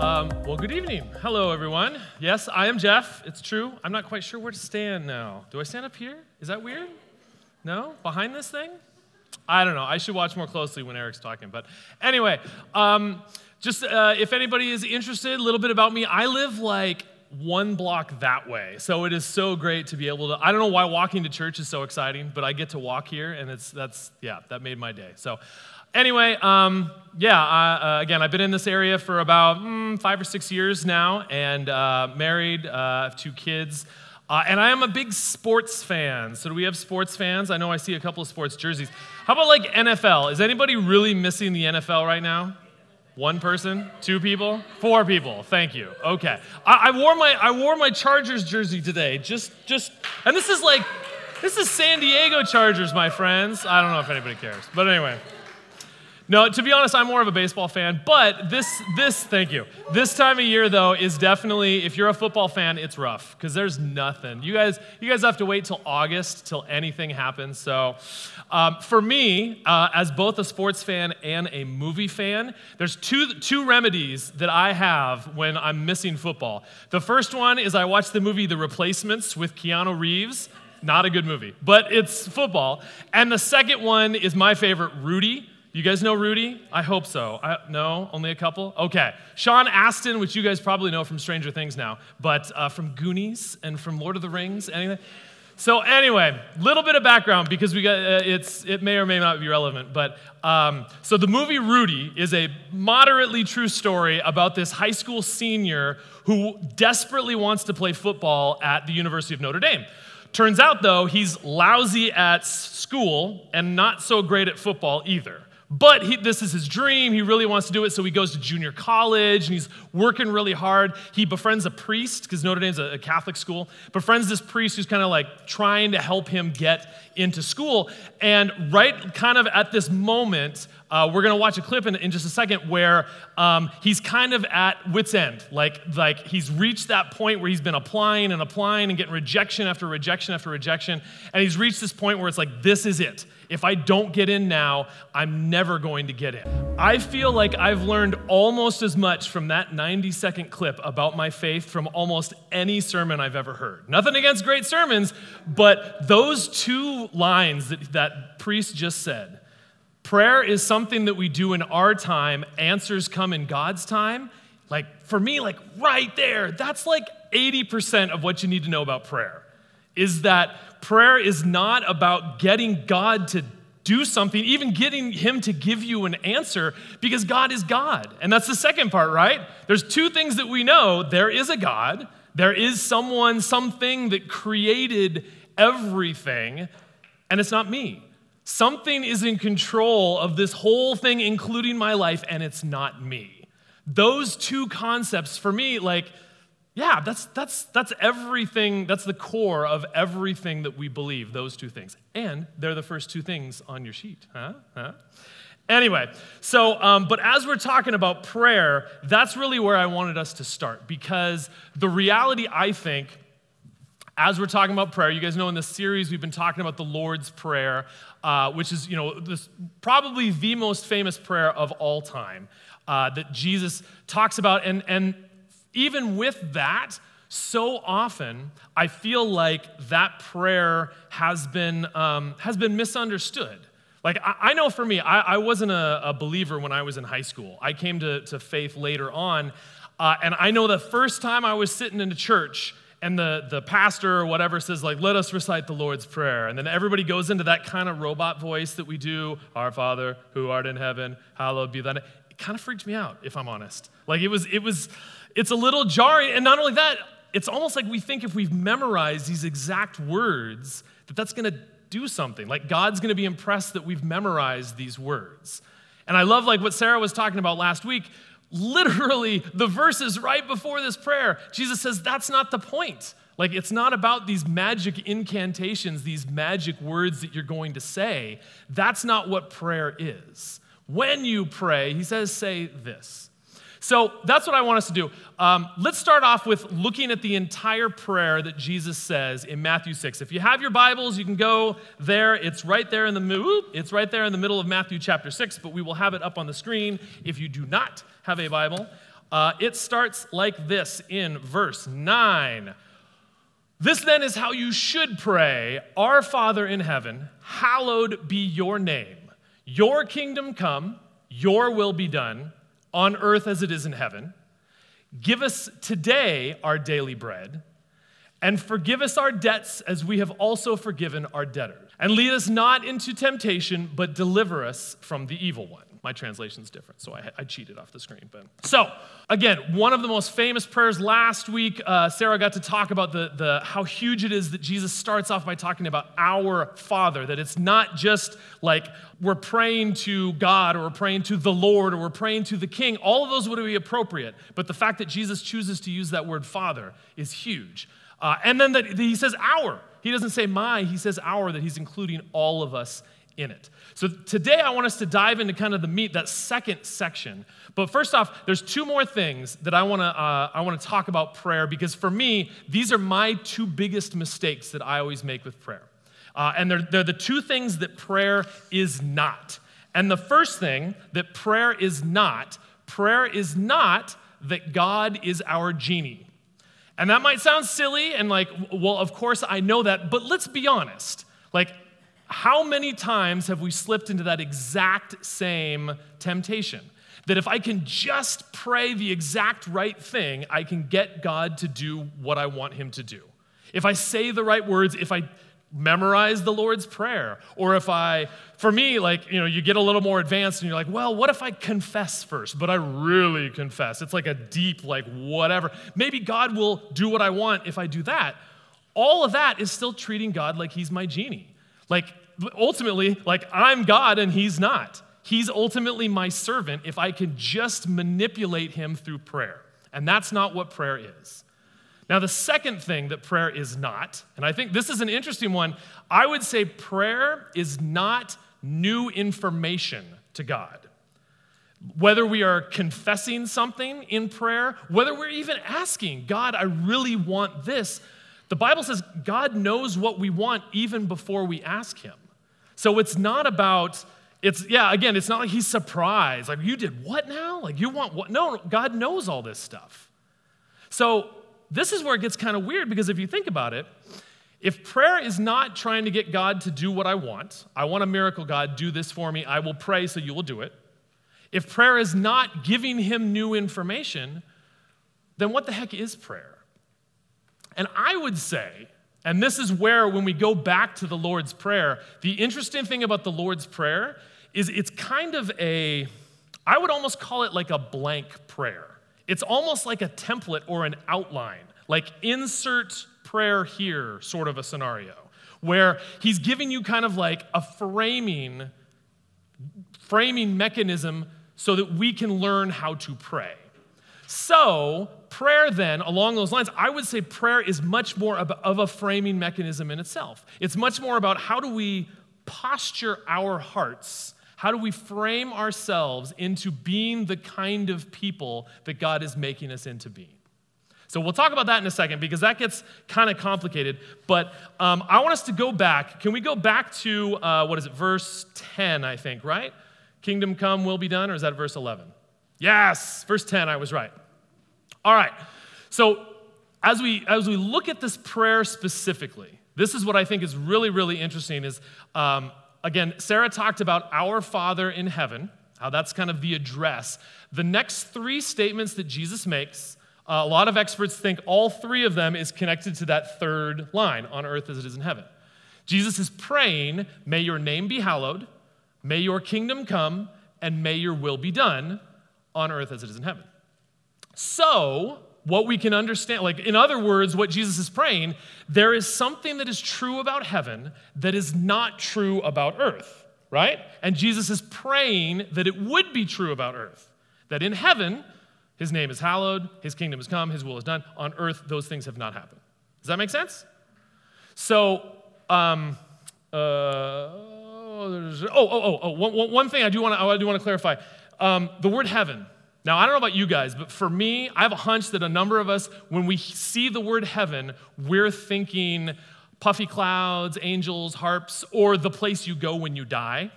Um, well, good evening. Hello, everyone. Yes, I am Jeff. It's true. I'm not quite sure where to stand now. Do I stand up here? Is that weird? No? Behind this thing? I don't know. I should watch more closely when Eric's talking. But anyway, um, just uh, if anybody is interested, a little bit about me. I live like one block that way. So it is so great to be able to. I don't know why walking to church is so exciting, but I get to walk here, and it's that's yeah, that made my day. So anyway, um, yeah, uh, again, I've been in this area for about mm, five or six years now, and uh, married, uh, have two kids. Uh, and I am a big sports fan. So, do we have sports fans? I know I see a couple of sports jerseys. How about like NFL? Is anybody really missing the NFL right now? One person? Two people? Four people. Thank you. Okay. I, I, wore my I wore my Chargers jersey today. Just just and this is like this is San Diego Chargers, my friends. I don't know if anybody cares. But anyway. No, to be honest, I'm more of a baseball fan, but this, this, thank you. This time of year, though, is definitely, if you're a football fan, it's rough because there's nothing. You guys, you guys have to wait till August till anything happens. So, um, for me, uh, as both a sports fan and a movie fan, there's two, two remedies that I have when I'm missing football. The first one is I watch the movie The Replacements with Keanu Reeves. Not a good movie, but it's football. And the second one is my favorite, Rudy. You guys know Rudy? I hope so. I, no, only a couple? Okay. Sean Astin, which you guys probably know from Stranger Things now, but uh, from Goonies and from Lord of the Rings, anything? So anyway, little bit of background because we got uh, it's it may or may not be relevant, but um, so the movie Rudy is a moderately true story about this high school senior who desperately wants to play football at the University of Notre Dame. Turns out though he's lousy at school and not so great at football either. But he, this is his dream. He really wants to do it. So he goes to junior college and he's working really hard. He befriends a priest, because Notre Dame's a, a Catholic school, befriends this priest who's kind of like trying to help him get into school. And right kind of at this moment, uh, we're going to watch a clip in, in, just a second where um, he's kind of at wit's end. Like, like he's reached that point where he's been applying and applying and getting rejection after rejection after rejection. And he's reached this point where it's like, this is it. If I don't get in now, I'm never going to get in. I feel like I've learned almost as much from that 90 second clip about my faith from almost any sermon I've ever heard. Nothing against great sermons, but those two lines that that priest just said prayer is something that we do in our time, answers come in God's time. Like for me, like right there, that's like 80% of what you need to know about prayer is that prayer is not about getting God to do something, even getting Him to give you an answer, because God is God. And that's the second part, right? There's two things that we know there is a God, there is someone, something that created everything, and it's not me. Something is in control of this whole thing, including my life, and it's not me. Those two concepts, for me, like, yeah, that's, that's, that's everything, that's the core of everything that we believe, those two things. And they're the first two things on your sheet. Huh? Huh? Anyway, so, um, but as we're talking about prayer, that's really where I wanted us to start because the reality, I think, as we're talking about prayer, you guys know in this series we've been talking about the Lord's Prayer, uh, which is, you know, this, probably the most famous prayer of all time uh, that Jesus talks about. And, and even with that, so often I feel like that prayer has been, um, has been misunderstood. Like, I, I know for me, I, I wasn't a, a, believer when I was in high school. I came to, to faith later on. Uh, and I know the first time I was sitting in a church and the, the pastor or whatever says, like, let us recite the Lord's Prayer. And then everybody goes into that kind of robot voice that we do Our Father, who art in heaven, hallowed be thy name. It kind of freaked me out, if I'm honest. Like, it was, it was, it's a little jarring. And not only that, it's almost like we think if we've memorized these exact words, that that's going to do something. Like God's going to be impressed that we've memorized these words. And I love like what Sarah was talking about last week. literally the verses right before this prayer, Jesus says that's not the point. Like, it's not about these magic incantations, these magic words that you're going to say. That's not what prayer is. When you pray, he says, say this. So that's what I want us to do. Um, let's start off with looking at the entire prayer that Jesus says in Matthew 6. If you have your Bibles, you can go there. It's right there in the. It's right there in the middle of Matthew chapter 6, but we will have it up on the screen if you do not have a Bible. Uh, it starts like this in verse 9. This then is how you should pray Our Father in heaven, hallowed be your name. Your kingdom come, your will be done on earth as it is in heaven. Give us today our daily bread, and forgive us our debts as we have also forgiven our debtors. And lead us not into temptation, but deliver us from the evil one. My translation's different, so I, I, cheated off the screen. But so again, one of the most famous prayers last week. Uh, Sarah got to talk about the, the how huge it is that Jesus starts off by talking about our Father. That it's not just like we're praying to God or we're praying to the Lord or we're praying to the King. All of those would be appropriate, but the fact that Jesus chooses to use that word Father is huge. Uh, and then that he says our. He doesn't say my. He says our. That he's including all of us in it. So today I want us to dive into kind of the meat, that second section. But first off, there's two more things that I want to uh, I want to talk about prayer because for me, these are my two biggest mistakes that I always make with prayer. Uh, and they're, they're the two things that prayer is not. And the first thing that prayer is not, prayer is not that God is our genie. And that might sound silly and like, well, of course I know that, but let's be honest. Like, how many times have we slipped into that exact same temptation? That if I can just pray the exact right thing, I can get God to do what I want Him to do. If I say the right words, if I memorize the Lord's Prayer, or if I, for me, like, you know, you get a little more advanced and you're like, well, what if I confess first, but I really confess? It's like a deep, like, whatever. Maybe God will do what I want if I do that. All of that is still treating God like He's my genie. Like, ultimately, like I'm God and he's not. He's ultimately my servant if I can just manipulate him through prayer. And that's not what prayer is. Now, the second thing that prayer is not, and I think this is an interesting one, I would say prayer is not new information to God. Whether we are confessing something in prayer, whether we're even asking, God, I really want this, the Bible says God knows what we want even before we ask Him. So it's not about, it's, yeah, again, it's not like he's surprised. Like, you did what now? Like, you want what? No, God knows all this stuff. So this is where it gets kind of weird because if you think about it, if prayer is not trying to get God to do what I want, I want a miracle, God, do this for me, I will pray so you will do it. If prayer is not giving him new information, then what the heck is prayer? And I would say and this is where, when we go back to the Lord's Prayer, the interesting thing about the Lord's Prayer is it's kind of a, I would almost call it like a blank prayer. It's almost like a template or an outline, like insert prayer here sort of a scenario, where he's giving you kind of like a framing, framing mechanism so that we can learn how to pray. So, prayer, then, along those lines, I would say prayer is much more of a framing mechanism in itself. It's much more about how do we posture our hearts? How do we frame ourselves into being the kind of people that God is making us into being? So we'll talk about that in a second because that gets kind of complicated. But um, I want us to go back. Can we go back to, uh, what is it, verse 10, I think, right? Kingdom come, will be done, or is that verse 11? Yes, verse 10, I was right. All right. So as we as we look at this prayer specifically, this is what I think is really really interesting. Is um, again, Sarah talked about our Father in heaven, how that's kind of the address. The next three statements that Jesus makes. Uh, a lot of experts think all three of them is connected to that third line on earth as it is in heaven. Jesus is praying, May your name be hallowed, may your kingdom come, and may your will be done on earth as it is in heaven. So, what we can understand, like in other words, what Jesus is praying, there is something that is true about heaven that is not true about earth, right? And Jesus is praying that it would be true about earth. That in heaven, His name is hallowed, his kingdom has come, his will is done. On earth, those things have not happened. Does that make sense? So, um, uh, oh, oh, oh, oh, one, one thing I do want to I do want to clarify. Um, the word heaven. Now, I don't know about you guys, but for me, I have a hunch that a number of us, when we see the word heaven, we're thinking puffy clouds, angels, harps, or the place you go when you die.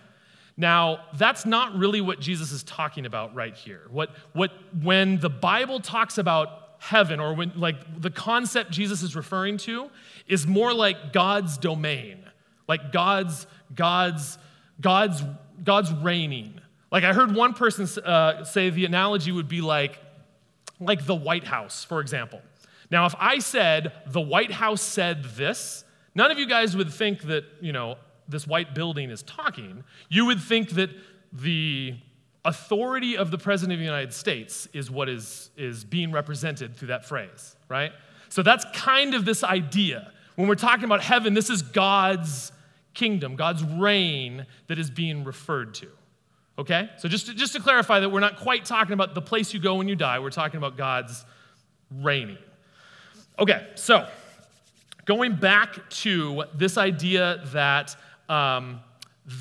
Now, that's not really what Jesus is talking about right here. What, what, when the Bible talks about heaven, or when, like, the concept Jesus is referring to, is more like God's domain, like God's, God's, God's, God's reigning. Like, I heard one person uh, say the analogy would be like, like the White House, for example. Now, if I said the White House said this, none of you guys would think that, you know, this white building is talking, you would think that the authority of the President of the United States is what is, is being represented through that phrase, right? So that's kind of this idea. When we're talking about heaven, this is God's kingdom, God's reign that is being referred to. Okay? So just to, just to clarify that we're not quite talking about the place you go when you die, we're talking about God's reigning. Okay, so going back to this idea that um,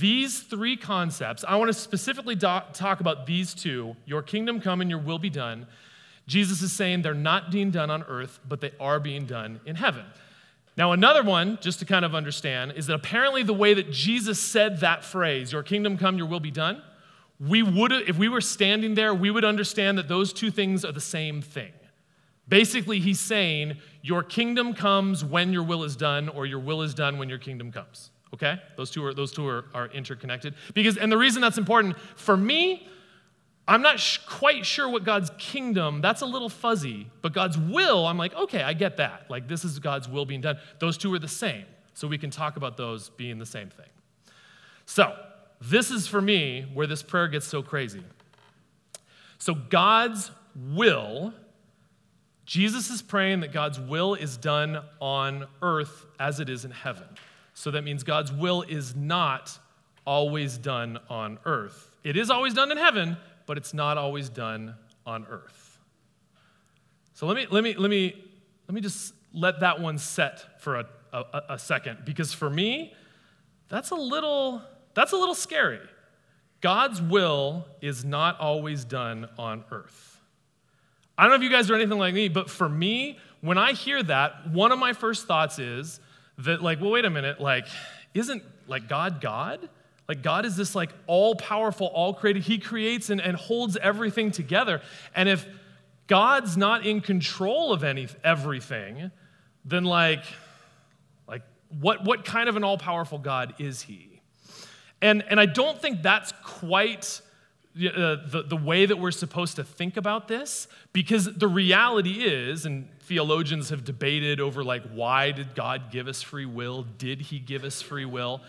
these three concepts, I want to specifically do- talk about these two your kingdom come and your will be done. Jesus is saying they're not being done on earth, but they are being done in heaven. Now, another one, just to kind of understand, is that apparently the way that Jesus said that phrase, your kingdom come, your will be done, we would, if we were standing there, we would understand that those two things are the same thing. Basically, he's saying, Your kingdom comes when your will is done, or your will is done when your kingdom comes. Okay? Those two are, those two are, are interconnected. Because, and the reason that's important, for me, I'm not sh- quite sure what God's kingdom, that's a little fuzzy, but God's will, I'm like, okay, I get that. Like, this is God's will being done. Those two are the same. So we can talk about those being the same thing. So, this is for me where this prayer gets so crazy. So, God's will, Jesus is praying that God's will is done on earth as it is in heaven. So that means God's will is not always done on earth. It is always done in heaven, but it's not always done on earth. So let me, let me, let me, let me just let that one set for a, a, a second, because for me, that's a little, that's a little scary. God's will is not always done on earth. I don't know if you guys are anything like me, but for me, when I hear that, one of my first thoughts is that like well wait a minute like isn't like god god like god is this like all powerful all created he creates and, and holds everything together and if god's not in control of any everything then like like what what kind of an all powerful god is he and and i don't think that's quite uh, the, the way that we're supposed to think about this because the reality is and theologians have debated over like why did god give us free will? Did he give us free will?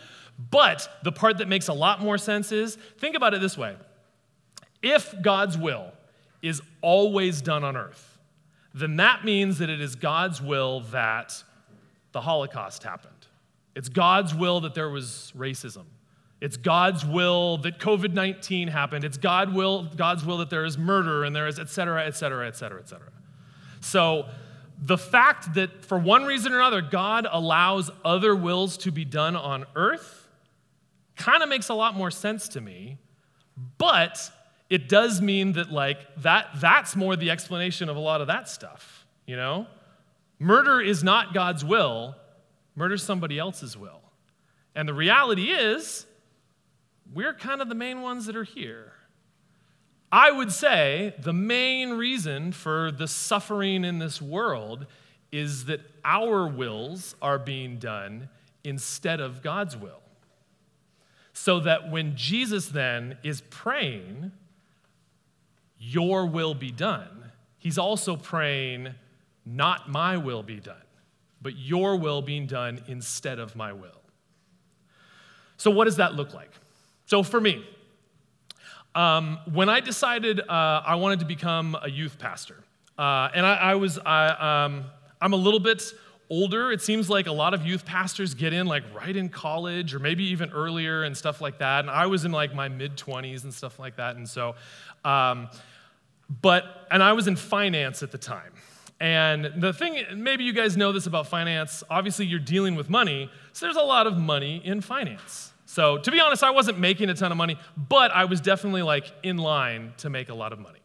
But the part that makes a lot more sense is think about it this way. If god's will is always done on earth then that means that it is god's will that the holocaust happened. It's god's will that there was racism it's God's will that COVID 19 happened. It's God will, God's will that there is murder and there is et cetera, et cetera, et cetera, et cetera. So the fact that for one reason or another, God allows other wills to be done on earth kind of makes a lot more sense to me. But it does mean that like that that's more the explanation of a lot of that stuff, you know? Murder is not God's will, murder is somebody else's will. And the reality is, we're kind of the main ones that are here. I would say the main reason for the suffering in this world is that our wills are being done instead of God's will. So that when Jesus then is praying, Your will be done, he's also praying, Not my will be done, but your will being done instead of my will. So, what does that look like? So for me, um, when I decided uh, I wanted to become a youth pastor, uh, and I, I was, I, um, I'm a little bit older. It seems like a lot of youth pastors get in like right in college or maybe even earlier and stuff like that. And I was in like my mid 20s and stuff like that. And so um, But, and I was in finance at the time. And the thing, maybe you guys know this about finance. Obviously, you're dealing with money, so there's a lot of money in finance. So, to be honest, I wasn't making a ton of money, but I was definitely like in line to make a lot of money.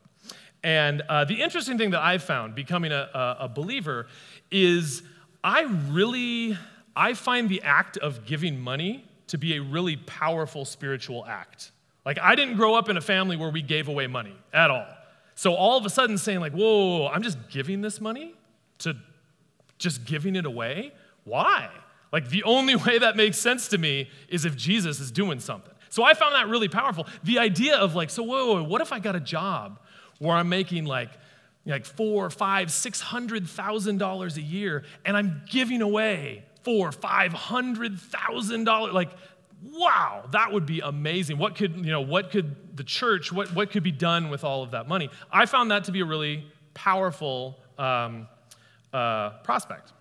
And uh, the interesting thing that I've found becoming a, a, believer is I really I find the act of giving money to be a really powerful spiritual act. Like I didn't grow up in a family where we gave away money at all. So all of a sudden saying like, whoa I'm just giving this money to just giving it away? Why? Like the only way that makes sense to me is if Jesus is doing something. So I found that really powerful. The idea of like, so whoa, whoa, what if I got a job where I'm making like like four, five, six hundred thousand dollars a year, and I'm giving away four, five hundred thousand dollars. Like, wow, that would be amazing. What could, you know, what could the church, what, what could be done with all of that money? I found that to be a really powerful um, uh, prospect.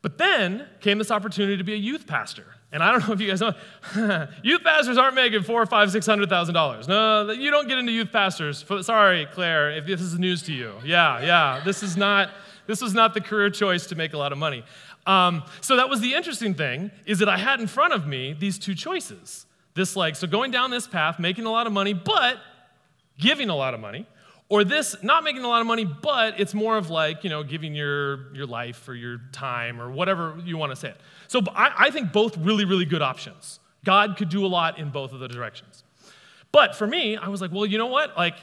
But then came this opportunity to be a youth pastor. And I don't know if you guys know, youth pastors aren't making four, five, six hundred thousand dollars. No, you don't get into youth pastors. Sorry, Claire, if this is news to you. Yeah, yeah, this is not this was not the career choice to make a lot of money. Um, so that was the interesting thing is that I had in front of me these two choices. This like so going down this path, making a lot of money, but giving a lot of money, or this, not making a lot of money, but it's more of like, you know, giving your, your life or your time or whatever you want to say it. So I, I think both really, really good options. God could do a lot in both of the directions. But for me, I was like, well, you know what? Like,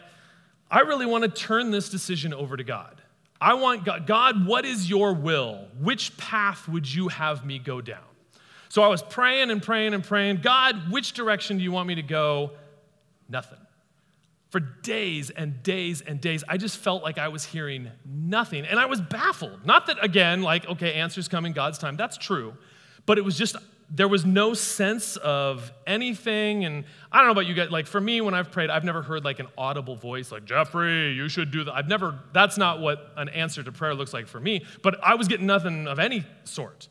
I really want to turn this decision over to God. I want God, God, what is your will? Which path would you have me go down? So I was praying and praying and praying. God, which direction do you want me to go? Nothing. For days and days and days, I just felt like I was hearing nothing. And I was baffled. Not that, again, like, okay, answers come in God's time. That's true. But it was just, there was no sense of anything. And I don't know about you guys. Like, for me, when I've prayed, I've never heard like an audible voice, like, Jeffrey, you should do that. I've never, that's not what an answer to prayer looks like for me. But I was getting nothing of any sort.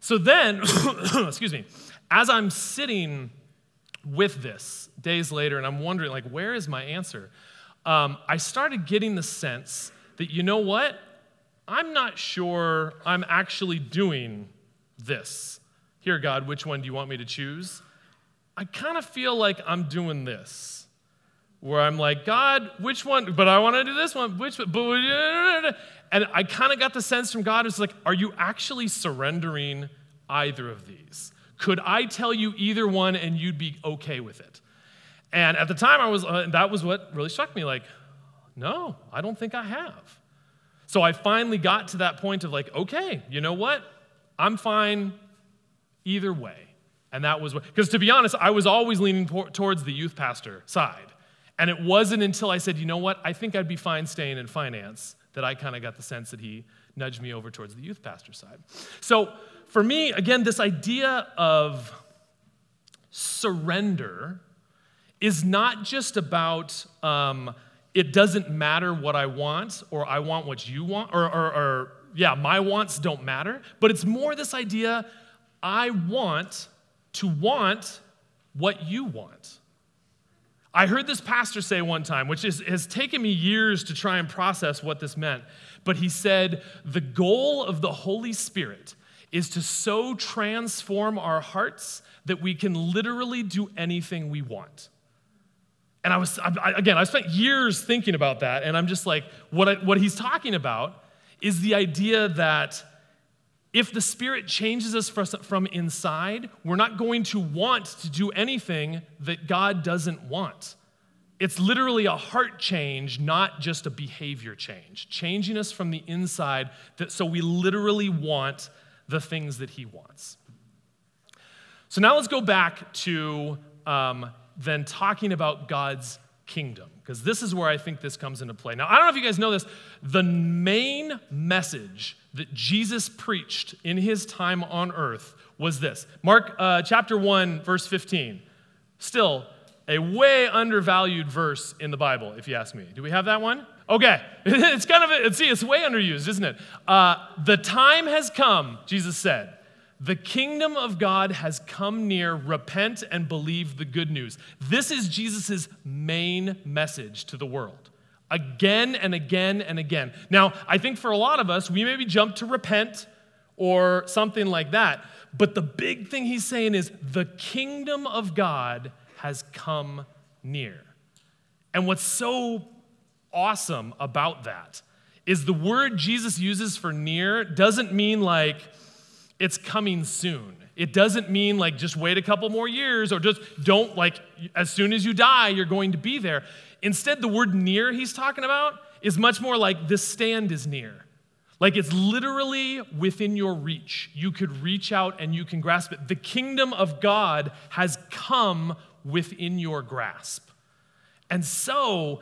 So then, excuse me, as I'm sitting with this days later, and I'm wondering, like, where is my answer? Um, I started getting the sense that, you know what? I'm not sure I'm actually doing this. Here, God, which one do you want me to choose? I kind of feel like I'm doing this, where I'm like, God, which one? But I want to do this one. Which? And I kind of got the sense from God, it's like, are you actually surrendering either of these? Could I tell you either one and you'd be okay with it? And at the time, I was, uh, that was what really struck me like, no, I don't think I have. So I finally got to that point of like, okay, you know what? I'm fine either way. And that was because to be honest, I was always leaning por- towards the youth pastor side. And it wasn't until I said, you know what, I think I'd be fine staying in finance that I kind of got the sense that he nudged me over towards the youth pastor side. So for me, again, this idea of surrender is not just about um, it doesn't matter what I want or I want what you want, or, or, or yeah, my wants don't matter, but it's more this idea I want to want what you want. I heard this pastor say one time, which is, has taken me years to try and process what this meant, but he said, The goal of the Holy Spirit is to so transform our hearts that we can literally do anything we want. And I was, I, again, I spent years thinking about that, and I'm just like, what, I, what he's talking about is the idea that if the Spirit changes us from inside, we're not going to want to do anything that God doesn't want. It's literally a heart change, not just a behavior change. Changing us from the inside that, so we literally want the things that he wants. So now let's go back to um, then talking about God's kingdom, because this is where I think this comes into play. Now, I don't know if you guys know this, the main message that Jesus preached in his time on earth was this Mark uh, chapter 1, verse 15. Still, a way undervalued verse in the Bible, if you ask me. Do we have that one? Okay, it's kind of, a, see, it's way underused, isn't it? Uh, the time has come, Jesus said. The kingdom of God has come near. Repent and believe the good news. This is Jesus' main message to the world. again and again and again. Now, I think for a lot of us, we maybe jump to repent or something like that. But the big thing he's saying is the kingdom of God has come near. And what's so awesome about that is the word Jesus uses for near doesn't mean like it's coming soon. It doesn't mean like just wait a couple more years or just don't like as soon as you die, you're going to be there. Instead, the word near he's talking about is much more like the stand is near. Like it's literally within your reach. You could reach out and you can grasp it. The kingdom of God has come within your grasp. And so,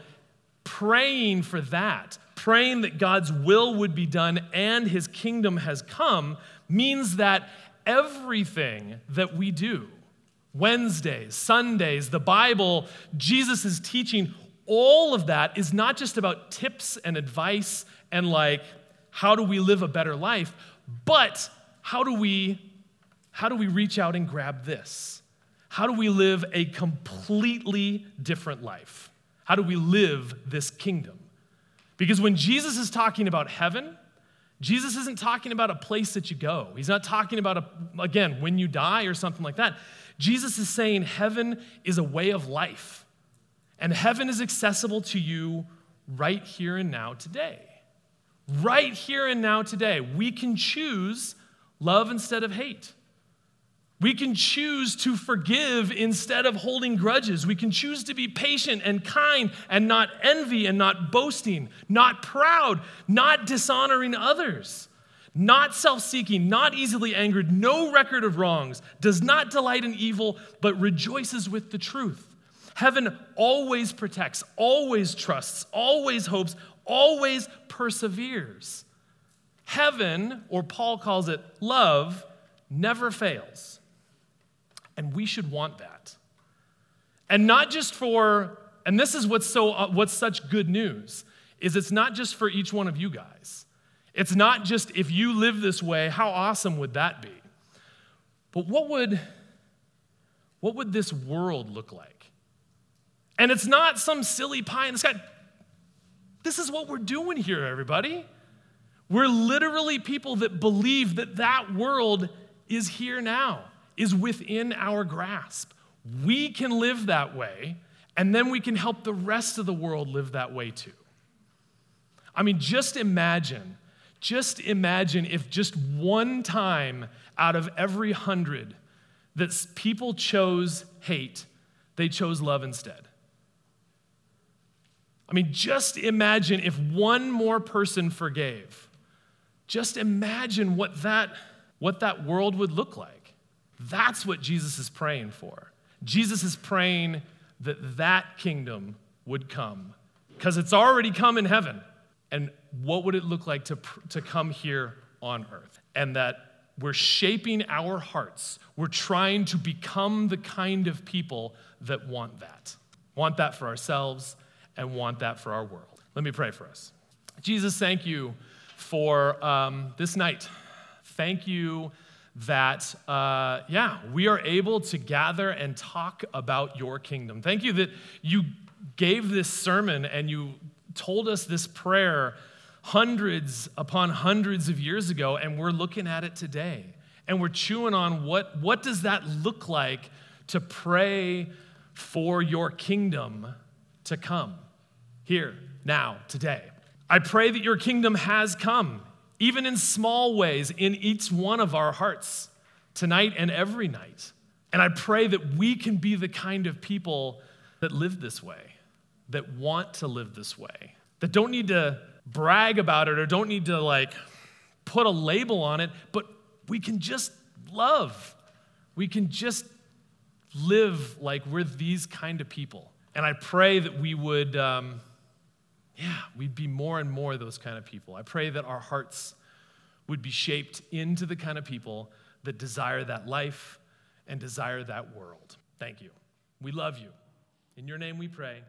praying for that, praying that God's will would be done and his kingdom has come, means that everything that we do, Wednesdays, Sundays, the Bible, Jesus' is teaching, all of that is not just about tips and advice and like how do we live a better life, but how do we how do we reach out and grab this? How do we live a completely different life? How do we live this kingdom? Because when Jesus is talking about heaven, Jesus isn't talking about a place that you go. He's not talking about, a, again, when you die or something like that. Jesus is saying heaven is a way of life, and heaven is accessible to you right here and now today. Right here and now today. We can choose love instead of hate. We can choose to forgive instead of holding grudges. We can choose to be patient and kind and not envy and not boasting, not proud, not dishonoring others, not self seeking, not easily angered, no record of wrongs, does not delight in evil, but rejoices with the truth. Heaven always protects, always trusts, always hopes, always perseveres. Heaven, or Paul calls it love, never fails. And we should want that. And not just for, and this is what's so uh, what's such good news, is it's not just for each one of you guys. It's not just if you live this way, how awesome would that be? But what would what would this world look like? And it's not some silly pie in the sky. This is what we're doing here, everybody. We're literally people that believe that that world is here now is within our grasp. We can live that way, and then we can help the rest of the world live that way too. I mean, just imagine, just imagine if just one time out of every hundred that people chose hate, they chose love instead. I mean, just imagine if one more person forgave. Just imagine what that, what that world would look like. That's what Jesus is praying for. Jesus is praying that that kingdom would come because it's already come in heaven. And what would it look like to, to come here on earth? And that we're shaping our hearts. We're trying to become the kind of people that want that, want that for ourselves, and want that for our world. Let me pray for us. Jesus, thank you for um, this night. Thank you that, uh, yeah, we are able to gather and talk about your kingdom. Thank you that you gave this sermon and you told us this prayer hundreds upon hundreds of years ago, and we're looking at it today. And we're chewing on what, what does that look like to pray for your kingdom to come here, now, today. I pray that your kingdom has come even in small ways, in each one of our hearts, tonight and every night. And I pray that we can be the kind of people that live this way, that want to live this way, that don't need to brag about it or don't need to like put a label on it, but we can just love. We can just live like we're these kind of people. And I pray that we would. Um, yeah, we'd be more and more those kind of people. I pray that our hearts would be shaped into the kind of people that desire that life and desire that world. Thank you. We love you. In your name we pray.